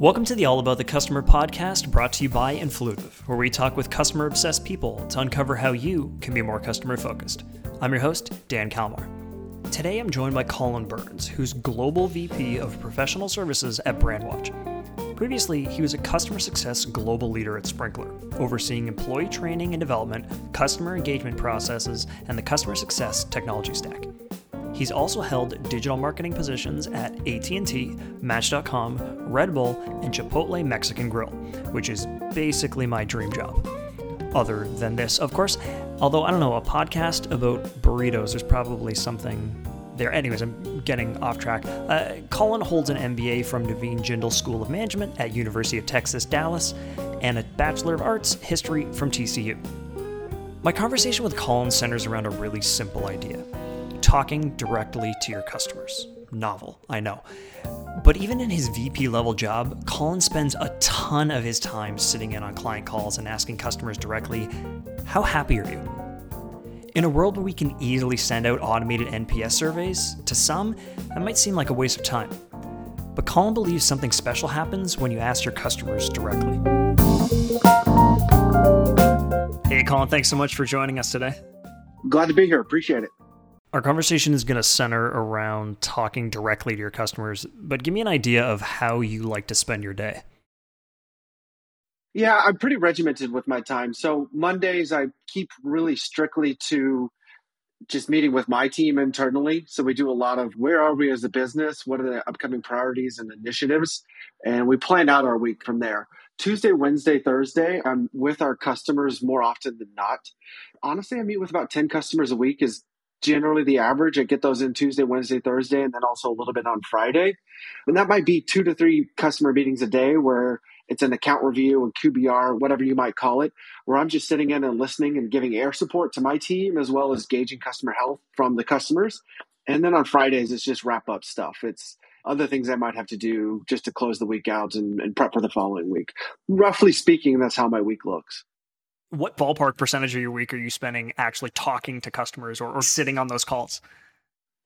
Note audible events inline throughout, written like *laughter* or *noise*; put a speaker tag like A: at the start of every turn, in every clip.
A: Welcome to the All About the Customer podcast brought to you by Influitive, where we talk with customer obsessed people to uncover how you can be more customer focused. I'm your host, Dan Kalmar. Today I'm joined by Colin Burns, who's Global VP of Professional Services at Brandwatch. Previously, he was a customer success global leader at Sprinklr, overseeing employee training and development, customer engagement processes, and the customer success technology stack. He's also held digital marketing positions at AT&T, Match.com, Red Bull, and Chipotle Mexican Grill, which is basically my dream job. Other than this, of course, although I don't know, a podcast about burritos, there's probably something there. Anyways, I'm getting off track. Uh, Colin holds an MBA from Naveen Jindal School of Management at University of Texas, Dallas, and a Bachelor of Arts History from TCU. My conversation with Colin centers around a really simple idea talking directly to your customers. Novel, I know. But even in his VP level job, Colin spends a ton of his time sitting in on client calls and asking customers directly, How happy are you? In a world where we can easily send out automated NPS surveys, to some, that might seem like a waste of time. But Colin believes something special happens when you ask your customers directly. Hey, Colin, thanks so much for joining us today.
B: Glad to be here. Appreciate it.
A: Our conversation is going to center around talking directly to your customers, but give me an idea of how you like to spend your day.
B: Yeah, I'm pretty regimented with my time. So Mondays, I keep really strictly to just meeting with my team internally. So we do a lot of where are we as a business? What are the upcoming priorities and initiatives? And we plan out our week from there. Tuesday, Wednesday, Thursday, I'm with our customers more often than not. Honestly, I meet with about 10 customers a week is generally the average. I get those in Tuesday, Wednesday, Thursday, and then also a little bit on Friday. And that might be two to three customer meetings a day where it's an account review and QBR, whatever you might call it, where I'm just sitting in and listening and giving air support to my team as well as gauging customer health from the customers. And then on Fridays, it's just wrap up stuff. It's other things I might have to do just to close the week out and, and prep for the following week. Roughly speaking, that's how my week looks
A: what ballpark percentage of your week are you spending actually talking to customers or, or sitting on those calls?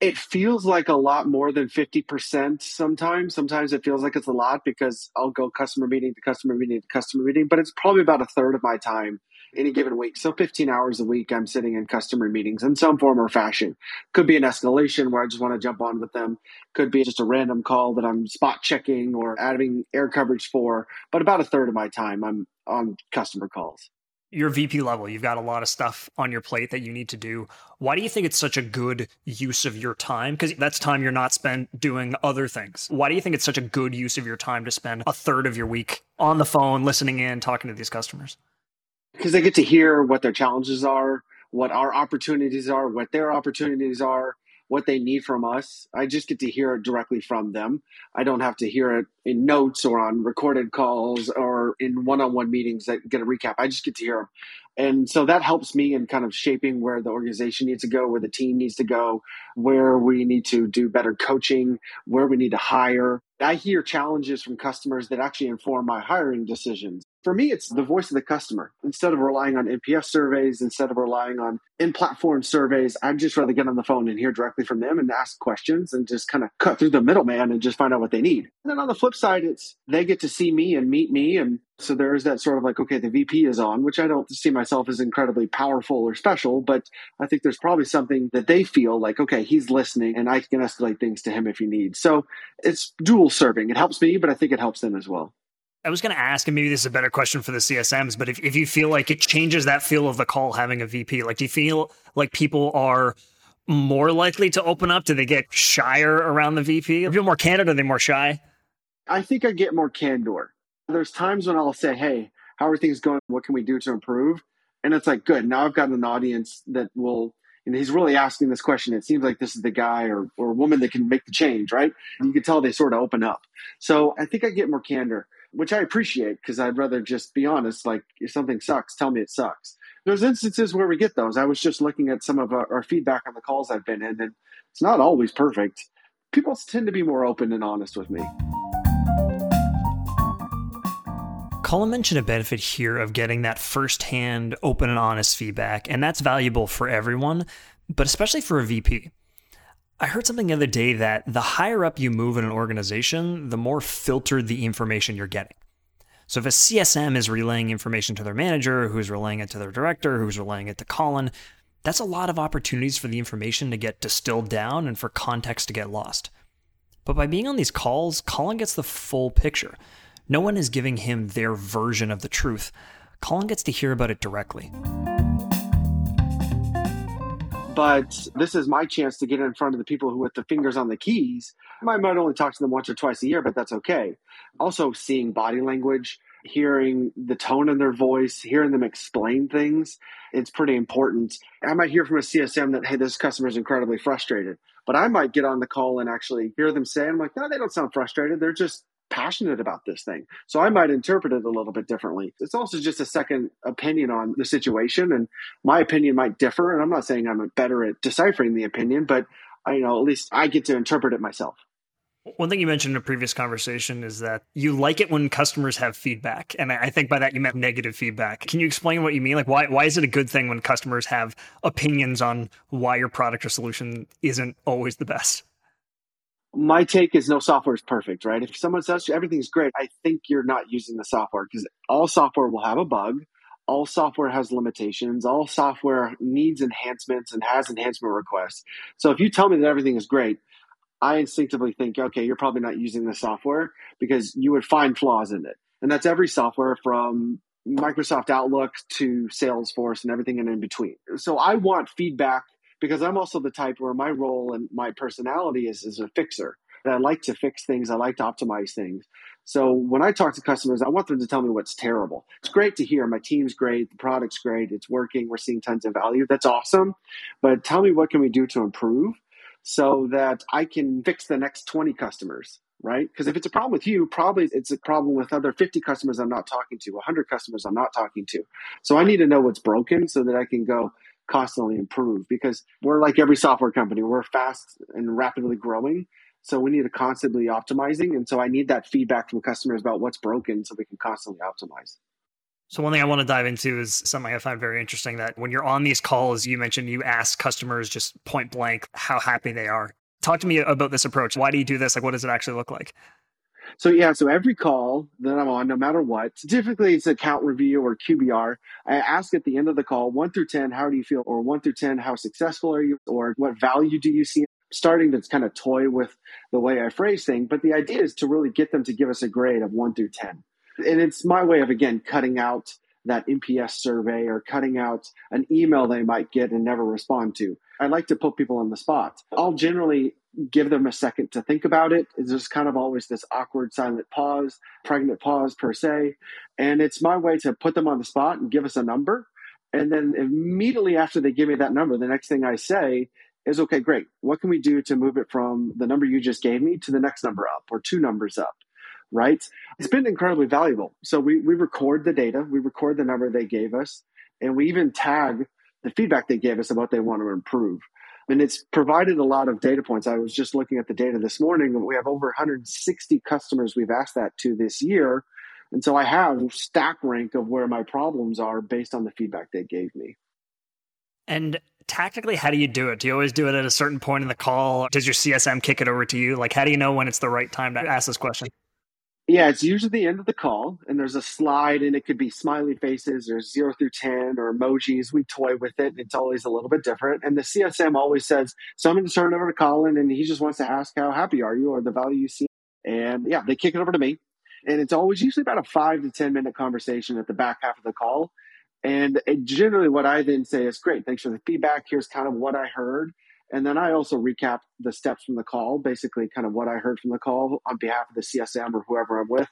B: It feels like a lot more than 50% sometimes. Sometimes it feels like it's a lot because I'll go customer meeting to customer meeting to customer meeting, but it's probably about a third of my time any given week. So 15 hours a week, I'm sitting in customer meetings in some form or fashion. Could be an escalation where I just want to jump on with them. Could be just a random call that I'm spot checking or adding air coverage for. But about a third of my time, I'm on customer calls
A: your VP level, you've got a lot of stuff on your plate that you need to do. Why do you think it's such a good use of your time? Because that's time you're not spent doing other things. Why do you think it's such a good use of your time to spend a third of your week on the phone, listening in, talking to these customers?
B: Because they get to hear what their challenges are, what our opportunities are, what their opportunities are, what they need from us. I just get to hear it directly from them. I don't have to hear it in notes or on recorded calls or in one-on-one meetings that get a recap. I just get to hear them. And so that helps me in kind of shaping where the organization needs to go, where the team needs to go, where we need to do better coaching, where we need to hire. I hear challenges from customers that actually inform my hiring decisions for me, it's the voice of the customer. Instead of relying on NPS surveys, instead of relying on in platform surveys, I'd just rather get on the phone and hear directly from them and ask questions and just kind of cut through the middleman and just find out what they need. And then on the flip side, it's they get to see me and meet me. And so there is that sort of like, okay, the VP is on, which I don't see myself as incredibly powerful or special, but I think there's probably something that they feel like, okay, he's listening and I can escalate things to him if he needs. So it's dual serving. It helps me, but I think it helps them as well.
A: I was going to ask, and maybe this is a better question for the CSMs, but if, if you feel like it changes that feel of the call having a VP, like do you feel like people are more likely to open up? Do they get shyer around the VP? Are people more candid? Are they more shy?
B: I think I get more candor. There's times when I'll say, hey, how are things going? What can we do to improve? And it's like, good. Now I've got an audience that will, and he's really asking this question. It seems like this is the guy or, or woman that can make the change, right? And you can tell they sort of open up. So I think I get more candor which I appreciate because I'd rather just be honest. Like, if something sucks, tell me it sucks. There's instances where we get those. I was just looking at some of our, our feedback on the calls I've been in, and it's not always perfect. People tend to be more open and honest with me.
A: Colin mentioned a benefit here of getting that firsthand, open and honest feedback, and that's valuable for everyone, but especially for a VP. I heard something the other day that the higher up you move in an organization, the more filtered the information you're getting. So if a CSM is relaying information to their manager, who's relaying it to their director, who's relaying it to Colin, that's a lot of opportunities for the information to get distilled down and for context to get lost. But by being on these calls, Colin gets the full picture. No one is giving him their version of the truth. Colin gets to hear about it directly.
B: But this is my chance to get in front of the people who, with the fingers on the keys, I might only talk to them once or twice a year, but that's okay. Also, seeing body language, hearing the tone in their voice, hearing them explain things, it's pretty important. I might hear from a CSM that, hey, this customer is incredibly frustrated. But I might get on the call and actually hear them say, I'm like, no, they don't sound frustrated. They're just passionate about this thing. So I might interpret it a little bit differently. It's also just a second opinion on the situation. And my opinion might differ. And I'm not saying I'm better at deciphering the opinion, but I you know at least I get to interpret it myself.
A: One thing you mentioned in a previous conversation is that you like it when customers have feedback. And I think by that you meant negative feedback. Can you explain what you mean? Like why why is it a good thing when customers have opinions on why your product or solution isn't always the best?
B: My take is no software is perfect, right? If someone says everything's great, I think you're not using the software because all software will have a bug. All software has limitations. All software needs enhancements and has enhancement requests. So if you tell me that everything is great, I instinctively think, okay, you're probably not using the software because you would find flaws in it. And that's every software from Microsoft Outlook to Salesforce and everything in between. So I want feedback because I'm also the type where my role and my personality is as a fixer. I like to fix things. I like to optimize things. So when I talk to customers, I want them to tell me what's terrible. It's great to hear my team's great, the product's great, it's working, we're seeing tons of value. That's awesome. But tell me what can we do to improve so that I can fix the next 20 customers, right? Because if it's a problem with you, probably it's a problem with other 50 customers I'm not talking to, 100 customers I'm not talking to. So I need to know what's broken so that I can go, constantly improve because we're like every software company we're fast and rapidly growing so we need to constantly optimizing and so i need that feedback from customers about what's broken so we can constantly optimize
A: so one thing I want to dive into is something I find very interesting that when you're on these calls, you mentioned you ask customers just point blank how happy they are. Talk to me about this approach. Why do you do this? Like, what does it actually look like?
B: So yeah, so every call that I'm on, no matter what, typically it's account review or QBR. I ask at the end of the call, one through 10, how do you feel? Or one through 10, how successful are you? Or what value do you see? Starting to kind of toy with the way I phrase things. But the idea is to really get them to give us a grade of one through 10. And it's my way of, again, cutting out that NPS survey or cutting out an email they might get and never respond to. I like to put people on the spot. I'll generally give them a second to think about it. There's just kind of always this awkward silent pause, pregnant pause per se. And it's my way to put them on the spot and give us a number. And then immediately after they give me that number, the next thing I say is, okay, great. What can we do to move it from the number you just gave me to the next number up or two numbers up? Right? It's been incredibly valuable. So we, we record the data, we record the number they gave us, and we even tag the feedback they gave us about what they want to improve. And it's provided a lot of data points. I was just looking at the data this morning, we have over 160 customers we've asked that to this year. And so I have stack rank of where my problems are based on the feedback they gave me.
A: And tactically, how do you do it? Do you always do it at a certain point in the call? Does your CSM kick it over to you? Like, how do you know when it's the right time to ask this question?
B: Yeah, it's usually the end of the call, and there's a slide, and it could be smiley faces or zero through 10 or emojis. We toy with it. and It's always a little bit different. And the CSM always says, So I'm going to turn it over to Colin, and he just wants to ask, How happy are you or the value you see? And yeah, they kick it over to me. And it's always usually about a five to 10 minute conversation at the back half of the call. And generally, what I then say is, Great, thanks for the feedback. Here's kind of what I heard. And then I also recap the steps from the call, basically kind of what I heard from the call on behalf of the CSM or whoever I'm with.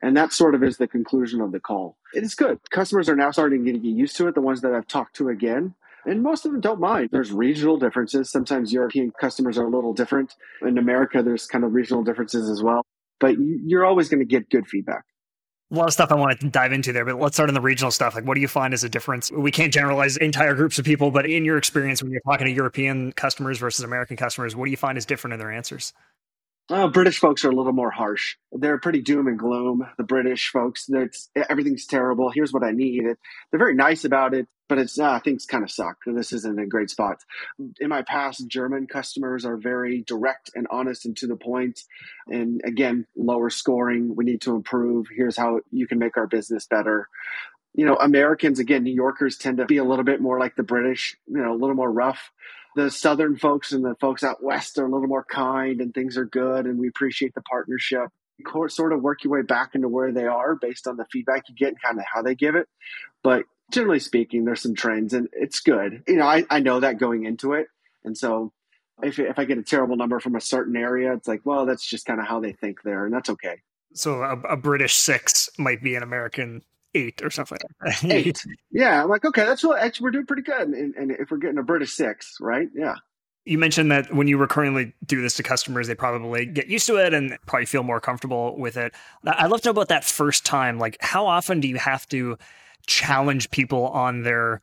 B: And that sort of is the conclusion of the call. It is good. Customers are now starting to get used to it, the ones that I've talked to again. And most of them don't mind. There's regional differences. Sometimes European customers are a little different. In America, there's kind of regional differences as well. But you're always going to get good feedback
A: a lot of stuff I want to dive into there, but let's start on the regional stuff. Like, what do you find as a difference? We can't generalize entire groups of people, but in your experience, when you're talking to European customers versus American customers, what do you find is different in their answers?
B: Uh, British folks are a little more harsh. They're pretty doom and gloom. The British folks, everything's terrible. Here's what I need. They're very nice about it, but it's uh, things kind of suck. This isn't a great spot. In my past, German customers are very direct and honest and to the point. And again, lower scoring. We need to improve. Here's how you can make our business better. You know, Americans, again, New Yorkers tend to be a little bit more like the British, you know, a little more rough. The Southern folks and the folks out West are a little more kind and things are good and we appreciate the partnership sort of work your way back into where they are based on the feedback you get and kind of how they give it. But generally speaking, there's some trends and it's good. You know, I, I know that going into it. And so if, if I get a terrible number from a certain area, it's like, well, that's just kind of how they think there, and that's okay.
A: So a, a British six might be an American eight or something.
B: Like *laughs* eight. Yeah. I'm like, okay, that's what actually we're doing pretty good. And, and if we're getting a British six, right? Yeah.
A: You mentioned that when you recurringly do this to customers, they probably get used to it and probably feel more comfortable with it. I'd love to know about that first time. Like, how often do you have to challenge people on their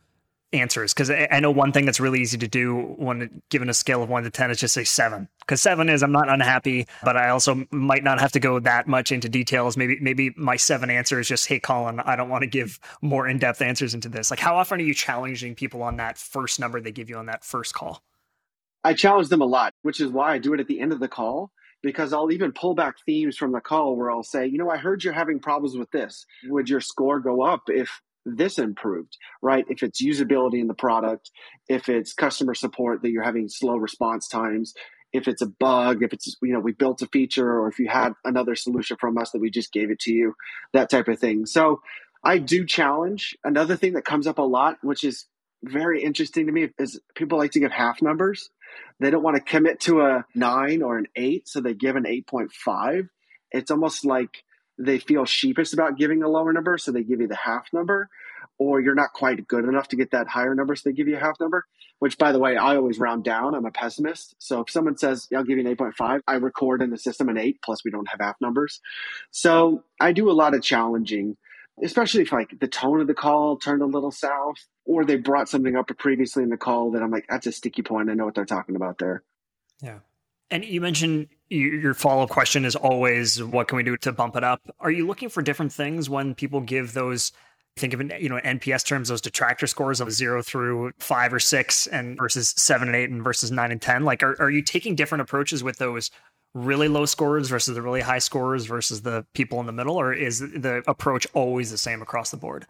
A: answers? Because I know one thing that's really easy to do when given a scale of one to 10 is just say seven. Because seven is I'm not unhappy, but I also might not have to go that much into details. Maybe, maybe my seven answer is just, hey, Colin, I don't want to give more in depth answers into this. Like, how often are you challenging people on that first number they give you on that first call?
B: I challenge them a lot, which is why I do it at the end of the call because I'll even pull back themes from the call where I'll say, you know, I heard you're having problems with this. Would your score go up if this improved, right? If it's usability in the product, if it's customer support that you're having slow response times, if it's a bug, if it's, you know, we built a feature or if you had another solution from us that we just gave it to you, that type of thing. So I do challenge. Another thing that comes up a lot, which is very interesting to me, is people like to give half numbers. They don't want to commit to a nine or an eight, so they give an 8.5. It's almost like they feel sheepish about giving a lower number, so they give you the half number, or you're not quite good enough to get that higher number, so they give you a half number. Which, by the way, I always round down. I'm a pessimist. So if someone says, I'll give you an 8.5, I record in the system an 8, plus we don't have half numbers. So I do a lot of challenging especially if like the tone of the call turned a little south or they brought something up previously in the call that I'm like, that's a sticky point. I know what they're talking about there.
A: Yeah. And you mentioned your follow up question is always, what can we do to bump it up? Are you looking for different things when people give those? Think of it, you know, NPS terms, those detractor scores of zero through five or six, and versus seven and eight, and versus nine and ten. Like, are, are you taking different approaches with those really low scores versus the really high scores versus the people in the middle, or is the approach always the same across the board?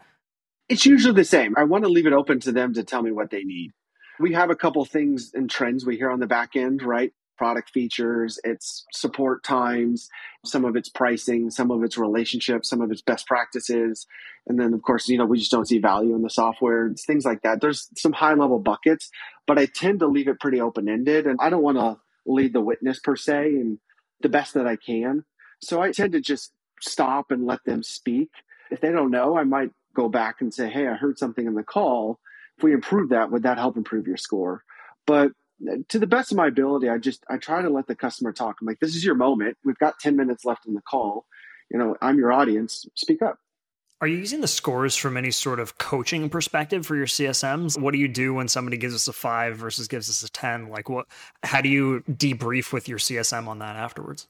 B: It's usually the same. I want to leave it open to them to tell me what they need. We have a couple things and trends we hear on the back end, right? Product features, its support times, some of its pricing, some of its relationships, some of its best practices. And then, of course, you know, we just don't see value in the software, it's things like that. There's some high level buckets, but I tend to leave it pretty open ended. And I don't want to lead the witness per se and the best that I can. So I tend to just stop and let them speak. If they don't know, I might go back and say, Hey, I heard something in the call. If we improve that, would that help improve your score? But to the best of my ability, I just I try to let the customer talk. I'm like, this is your moment. We've got 10 minutes left in the call. You know, I'm your audience. Speak up.
A: Are you using the scores from any sort of coaching perspective for your CSMs? What do you do when somebody gives us a five versus gives us a 10? Like what, how do you debrief with your CSM on that afterwards?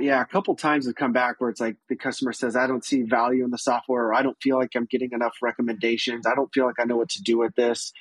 B: Yeah, a couple times have come back where it's like the customer says, I don't see value in the software, or I don't feel like I'm getting enough recommendations. I don't feel like I know what to do with this.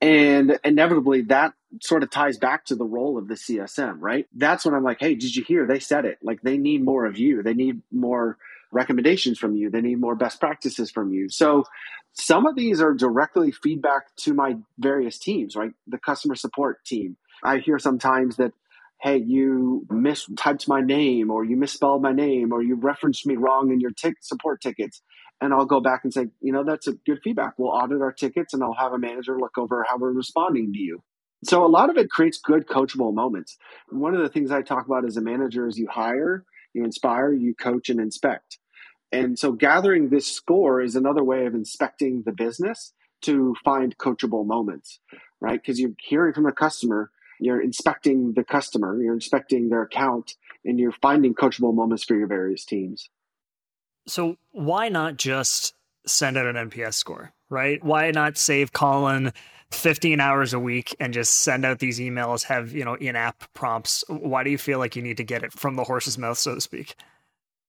B: And inevitably, that sort of ties back to the role of the CSM, right? That's when I'm like, hey, did you hear? They said it. Like they need more of you. They need more recommendations from you. They need more best practices from you. So some of these are directly feedback to my various teams, right? The customer support team. I hear sometimes that, hey, you mistyped my name or you misspelled my name or you referenced me wrong in your support tickets. And I'll go back and say, you know, that's a good feedback. We'll audit our tickets and I'll have a manager look over how we're responding to you. So a lot of it creates good coachable moments. One of the things I talk about as a manager is you hire you inspire, you coach, and inspect. And so gathering this score is another way of inspecting the business to find coachable moments, right? Because you're hearing from the customer, you're inspecting the customer, you're inspecting their account, and you're finding coachable moments for your various teams.
A: So why not just send out an NPS score, right? Why not save Colin 15 hours a week and just send out these emails, have, you know, in-app prompts? Why do you feel like you need to get it from the horse's mouth, so to speak?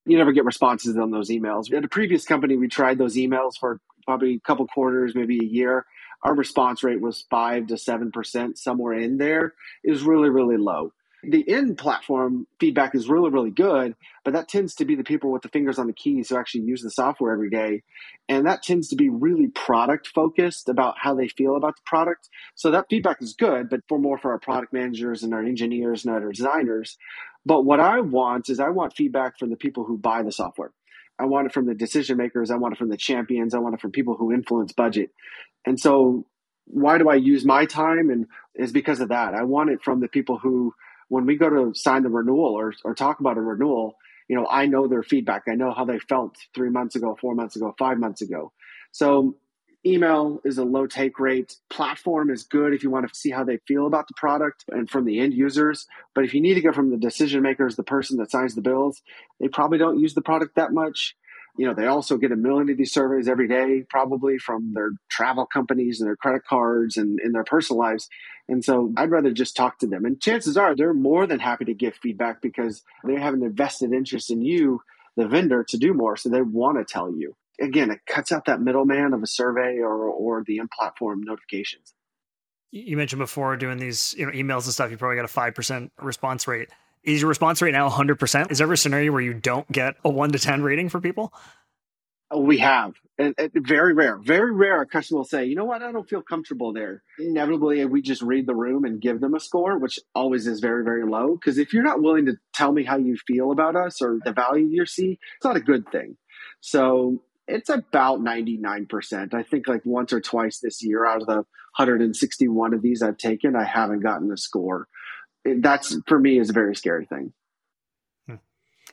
B: You never get responses on those emails. At a previous company, we tried those emails for probably a couple quarters, maybe a year. our response rate was five to seven percent, somewhere in there, is really, really low. The end platform feedback is really, really good, but that tends to be the people with the fingers on the keys who actually use the software every day. And that tends to be really product focused about how they feel about the product. So that feedback is good, but for more for our product managers and our engineers and our designers. But what I want is I want feedback from the people who buy the software. I want it from the decision makers. I want it from the champions. I want it from people who influence budget. And so why do I use my time? And is because of that. I want it from the people who, when we go to sign the renewal or, or talk about a renewal, you know, I know their feedback. I know how they felt three months ago, four months ago, five months ago. So email is a low take rate. Platform is good if you want to see how they feel about the product and from the end users. But if you need to get from the decision makers, the person that signs the bills, they probably don't use the product that much. You know, they also get a million of these surveys every day, probably from their travel companies and their credit cards and in their personal lives. And so I'd rather just talk to them. And chances are they're more than happy to give feedback because they have an invested interest in you, the vendor, to do more. So they want to tell you again, it cuts out that middleman of a survey or or the in-platform notifications.
A: You mentioned before doing these you know emails and stuff. You probably got a five percent response rate. Is your response rate now 100? percent Is there a scenario where you don't get a one to ten rating for people?
B: Oh, we have, and, and, very rare, very rare. A customer will say, "You know what? I don't feel comfortable there." Inevitably, we just read the room and give them a score, which always is very, very low. Because if you're not willing to tell me how you feel about us or the value you see, it's not a good thing. So it's about 99%. I think like once or twice this year out of the 161 of these I've taken, I haven't gotten a score. That's for me is a very scary thing.
A: Hmm.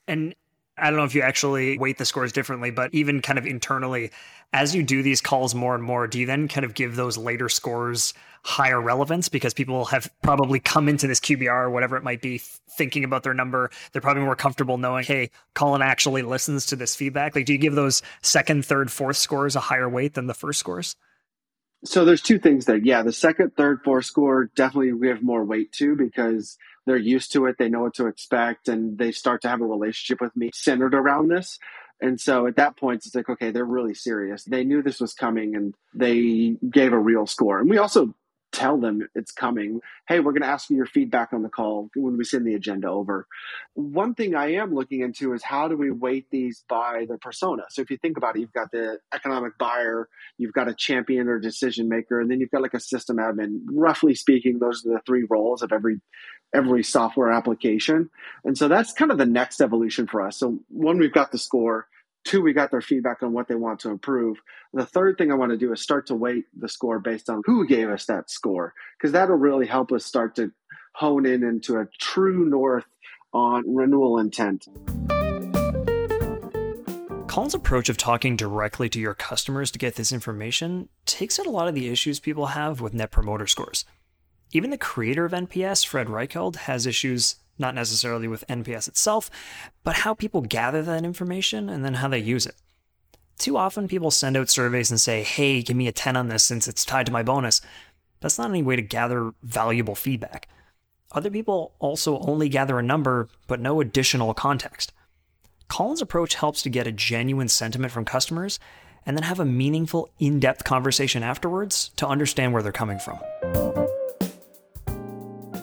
A: And I don't know if you actually weight the scores differently, but even kind of internally, as you do these calls more and more, do you then kind of give those later scores higher relevance because people have probably come into this QBR or whatever it might be thinking about their number? They're probably more comfortable knowing, hey, Colin actually listens to this feedback. Like, do you give those second, third, fourth scores a higher weight than the first scores?
B: So there's two things there. Yeah, the second, third, fourth score definitely we have more weight to because they're used to it, they know what to expect, and they start to have a relationship with me centered around this. And so at that point, it's like, okay, they're really serious. They knew this was coming and they gave a real score. And we also tell them it's coming. Hey, we're going to ask for your feedback on the call when we send the agenda over. One thing I am looking into is how do we weight these by the persona? So if you think about it, you've got the economic buyer, you've got a champion or decision maker, and then you've got like a system admin. Roughly speaking, those are the three roles of every every software application. And so that's kind of the next evolution for us. So one, we've got the score Two, we got their feedback on what they want to improve. The third thing I want to do is start to weight the score based on who gave us that score, because that'll really help us start to hone in into a true north on renewal intent.
A: Colin's approach of talking directly to your customers to get this information takes out a lot of the issues people have with net promoter scores. Even the creator of NPS, Fred Reichheld, has issues not necessarily with NPS itself, but how people gather that information and then how they use it. Too often, people send out surveys and say, hey, give me a 10 on this since it's tied to my bonus. That's not any way to gather valuable feedback. Other people also only gather a number, but no additional context. Colin's approach helps to get a genuine sentiment from customers and then have a meaningful, in depth conversation afterwards to understand where they're coming from.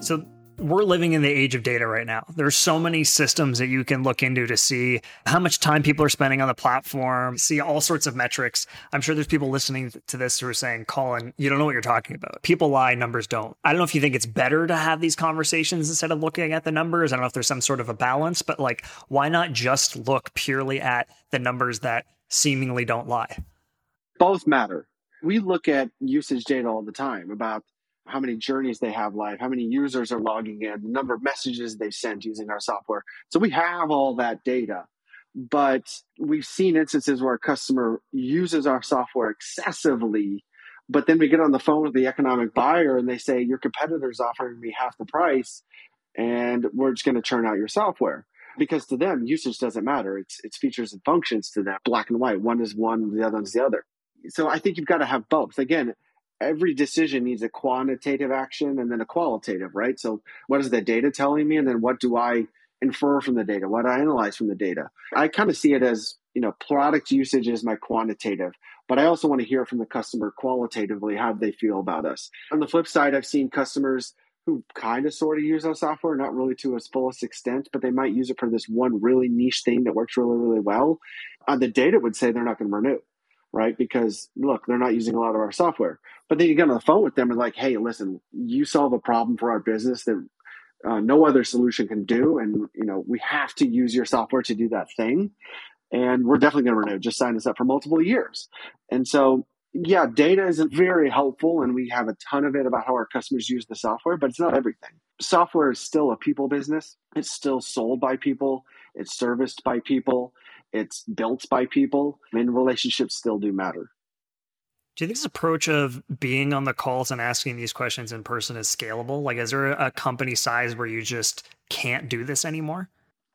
A: So, we're living in the age of data right now. There's so many systems that you can look into to see how much time people are spending on the platform, see all sorts of metrics. I'm sure there's people listening to this who are saying, Colin, you don't know what you're talking about. People lie, numbers don't. I don't know if you think it's better to have these conversations instead of looking at the numbers. I don't know if there's some sort of a balance, but like, why not just look purely at the numbers that seemingly don't lie?
B: Both matter. We look at usage data all the time about how many journeys they have live, how many users are logging in, the number of messages they've sent using our software. So we have all that data. But we've seen instances where a customer uses our software excessively, but then we get on the phone with the economic buyer and they say, Your competitor's offering me half the price, and we're just going to churn out your software. Because to them, usage doesn't matter. It's it's features and functions to them, black and white. One is one, the other is the other. So I think you've got to have both. Again, every decision needs a quantitative action and then a qualitative, right? So what is the data telling me? And then what do I infer from the data? What do I analyze from the data? I kind of see it as you know, product usage is my quantitative, but I also want to hear from the customer qualitatively how they feel about us. On the flip side, I've seen customers who kind of sort of use our software, not really to its fullest extent, but they might use it for this one really niche thing that works really, really well. Uh, the data would say they're not going to renew, right? Because look, they're not using a lot of our software. But then you get on the phone with them and like, hey, listen, you solve a problem for our business that uh, no other solution can do, and you know we have to use your software to do that thing and we're definitely going to renew. Just sign us up for multiple years. And so, yeah, data is very helpful, and we have a ton of it about how our customers use the software, but it's not everything. Software is still a people business. It's still sold by people. It's serviced by people. It's built by people. I mean, relationships still do matter.
A: Do you think this approach of being on the calls and asking these questions in person is scalable? Like, is there a company size where you just can't do this anymore?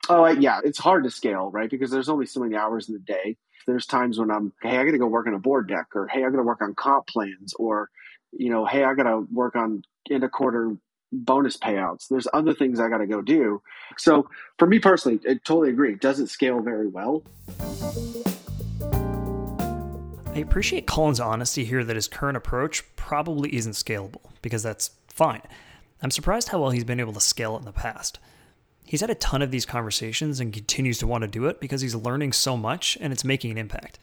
B: Oh, yeah, it's hard to scale, right? Because there's only so many hours in the day. There's times when I'm, hey, I got to go work on a board deck, or hey, I got to work on comp plans, or you know, hey, I got to work on end of quarter bonus payouts. There's other things I got to go do. So for me personally, I totally agree. It doesn't scale very well.
A: I appreciate Colin's honesty here that his current approach probably isn't scalable because that's fine. I'm surprised how well he's been able to scale it in the past. He's had a ton of these conversations and continues to want to do it because he's learning so much and it's making an impact.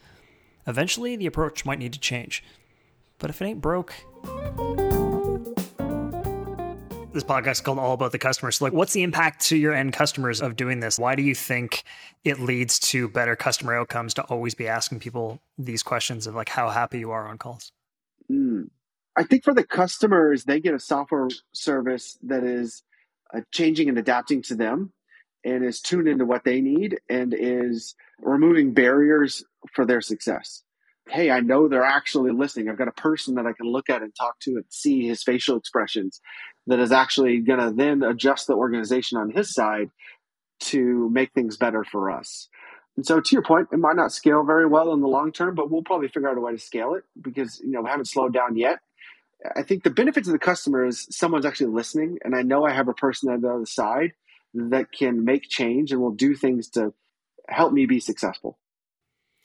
A: Eventually, the approach might need to change. But if it ain't broke, this podcast is called All About the Customer. So, like, what's the impact to your end customers of doing this? Why do you think it leads to better customer outcomes to always be asking people these questions of like how happy you are on calls?
B: Mm. I think for the customers, they get a software service that is uh, changing and adapting to them and is tuned into what they need and is removing barriers for their success. Hey, I know they're actually listening. I've got a person that I can look at and talk to and see his facial expressions that is actually going to then adjust the organization on his side to make things better for us. And so, to your point, it might not scale very well in the long term, but we'll probably figure out a way to scale it because you know we haven't slowed down yet. I think the benefit to the customer is someone's actually listening, and I know I have a person on the other side that can make change and will do things to help me be successful.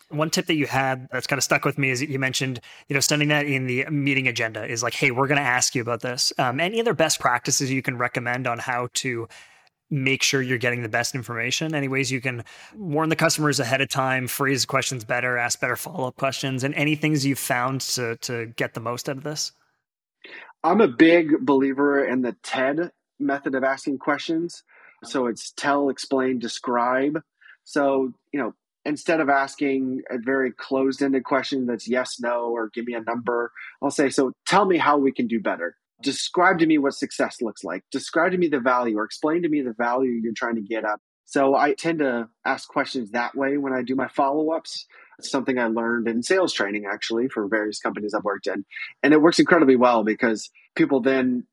A: One tip that you had that's kind of stuck with me is you mentioned, you know, sending that in the meeting agenda is like, hey, we're going to ask you about this. Um, any other best practices you can recommend on how to make sure you're getting the best information? Any ways you can warn the customers ahead of time, phrase questions better, ask better follow up questions, and any things you've found to to get the most out of this?
B: I'm a big believer in the TED method of asking questions. So it's tell, explain, describe. So, you know, instead of asking a very closed ended question that's yes, no, or give me a number, I'll say, so tell me how we can do better. Describe to me what success looks like. Describe to me the value or explain to me the value you're trying to get up. So I tend to ask questions that way when I do my follow ups. It's something I learned in sales training, actually, for various companies I've worked in. And it works incredibly well because people then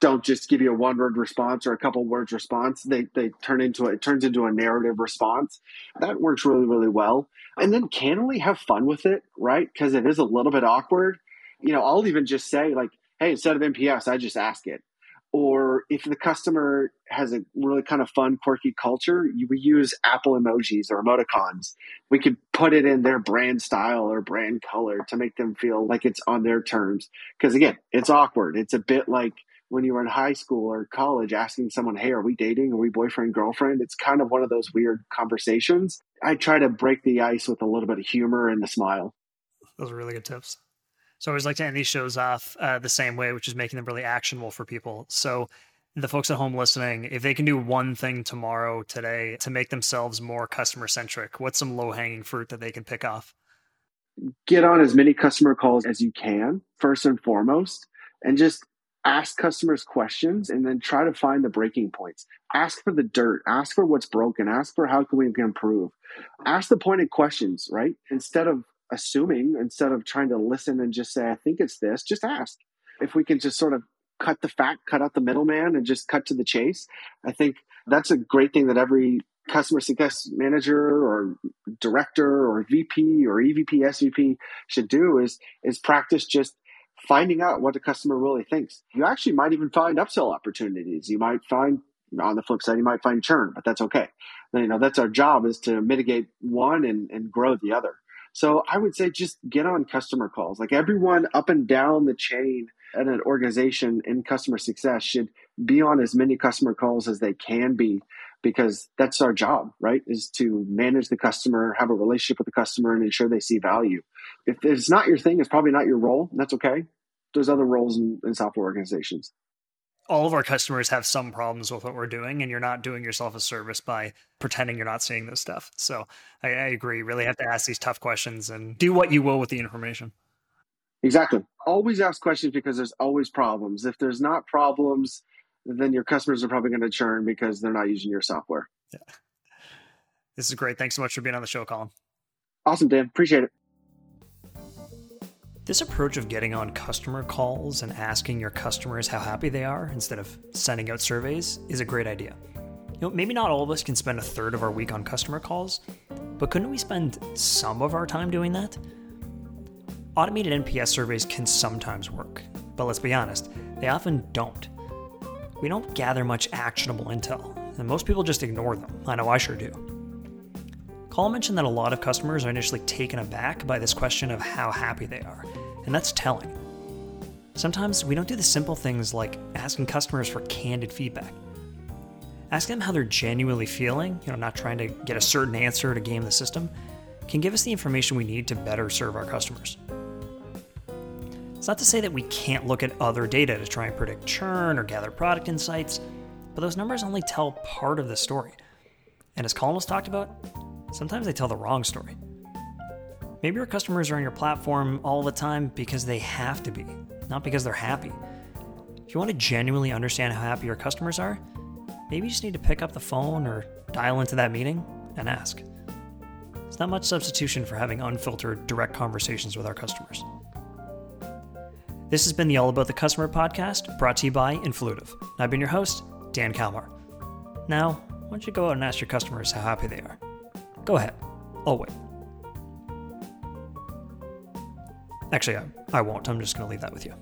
B: don't just give you a one word response or a couple words response. They, they turn into a, it turns into a narrative response. That works really, really well. And then candidly have fun with it, right? Because it is a little bit awkward. You know, I'll even just say like, Hey, instead of NPS, I just ask it or if the customer has a really kind of fun, quirky culture, we use Apple emojis or emoticons. We could put it in their brand style or brand color to make them feel like it's on their terms. Because again, it's awkward. It's a bit like when you were in high school or college asking someone, Hey, are we dating? Are we boyfriend, girlfriend? It's kind of one of those weird conversations. I try to break the ice with a little bit of humor and a smile.
A: Those are really good tips. So I always like to end these shows off uh, the same way, which is making them really actionable for people. So the folks at home listening, if they can do one thing tomorrow, today, to make themselves more customer centric, what's some low hanging fruit that they can pick off?
B: Get on as many customer calls as you can, first and foremost, and just ask customers questions and then try to find the breaking points. Ask for the dirt, ask for what's broken, ask for how can we improve. Ask the pointed questions, right? Instead of assuming instead of trying to listen and just say, I think it's this, just ask. If we can just sort of cut the fat, cut out the middleman and just cut to the chase, I think that's a great thing that every customer success manager or director or VP or EVP, SVP should do is, is practice just finding out what the customer really thinks. You actually might even find upsell opportunities. You might find On the flip side, you might find churn, but that's okay. You know, that's our job is to mitigate one and, and grow the other. So I would say just get on customer calls. Like everyone up and down the chain at an organization in customer success should be on as many customer calls as they can be because that's our job, right? Is to manage the customer, have a relationship with the customer, and ensure they see value. If it's not your thing, it's probably not your role. that's okay. There's other roles in, in software organizations
A: all of our customers have some problems with what we're doing, and you're not doing yourself a service by pretending you're not seeing this stuff. So I, I, agree. Really have to ask these tough questions and do what you will with the information.
B: Exactly. Always ask questions because there's always problems. If there's not problems, then your customers are probably going to churn because they're not using your software. Yeah.
A: This is great. Thanks so much for being on the show, Colin.
B: Awesome, Dan. Appreciate it.
A: This approach of getting on customer calls and asking your customers how happy they are instead of sending out surveys is a great idea. You know, maybe not all of us can spend a third of our week on customer calls, but couldn't we spend some of our time doing that? Automated NPS surveys can sometimes work, but let's be honest, they often don't. We don't gather much actionable intel, and most people just ignore them. I know I sure do. Paul mentioned that a lot of customers are initially taken aback by this question of how happy they are, and that's telling. Sometimes we don't do the simple things like asking customers for candid feedback. Asking them how they're genuinely feeling, you know, not trying to get a certain answer to game the system, can give us the information we need to better serve our customers. It's not to say that we can't look at other data to try and predict churn or gather product insights, but those numbers only tell part of the story. And as Colin was talked about, sometimes they tell the wrong story. Maybe your customers are on your platform all the time because they have to be, not because they're happy. If you want to genuinely understand how happy your customers are, maybe you just need to pick up the phone or dial into that meeting and ask. It's not much substitution for having unfiltered, direct conversations with our customers. This has been the All About the Customer podcast, brought to you by Influitive. I've been your host, Dan Kalmar. Now, why don't you go out and ask your customers how happy they are? Go ahead. I'll wait. Actually, I, I won't. I'm just going to leave that with you.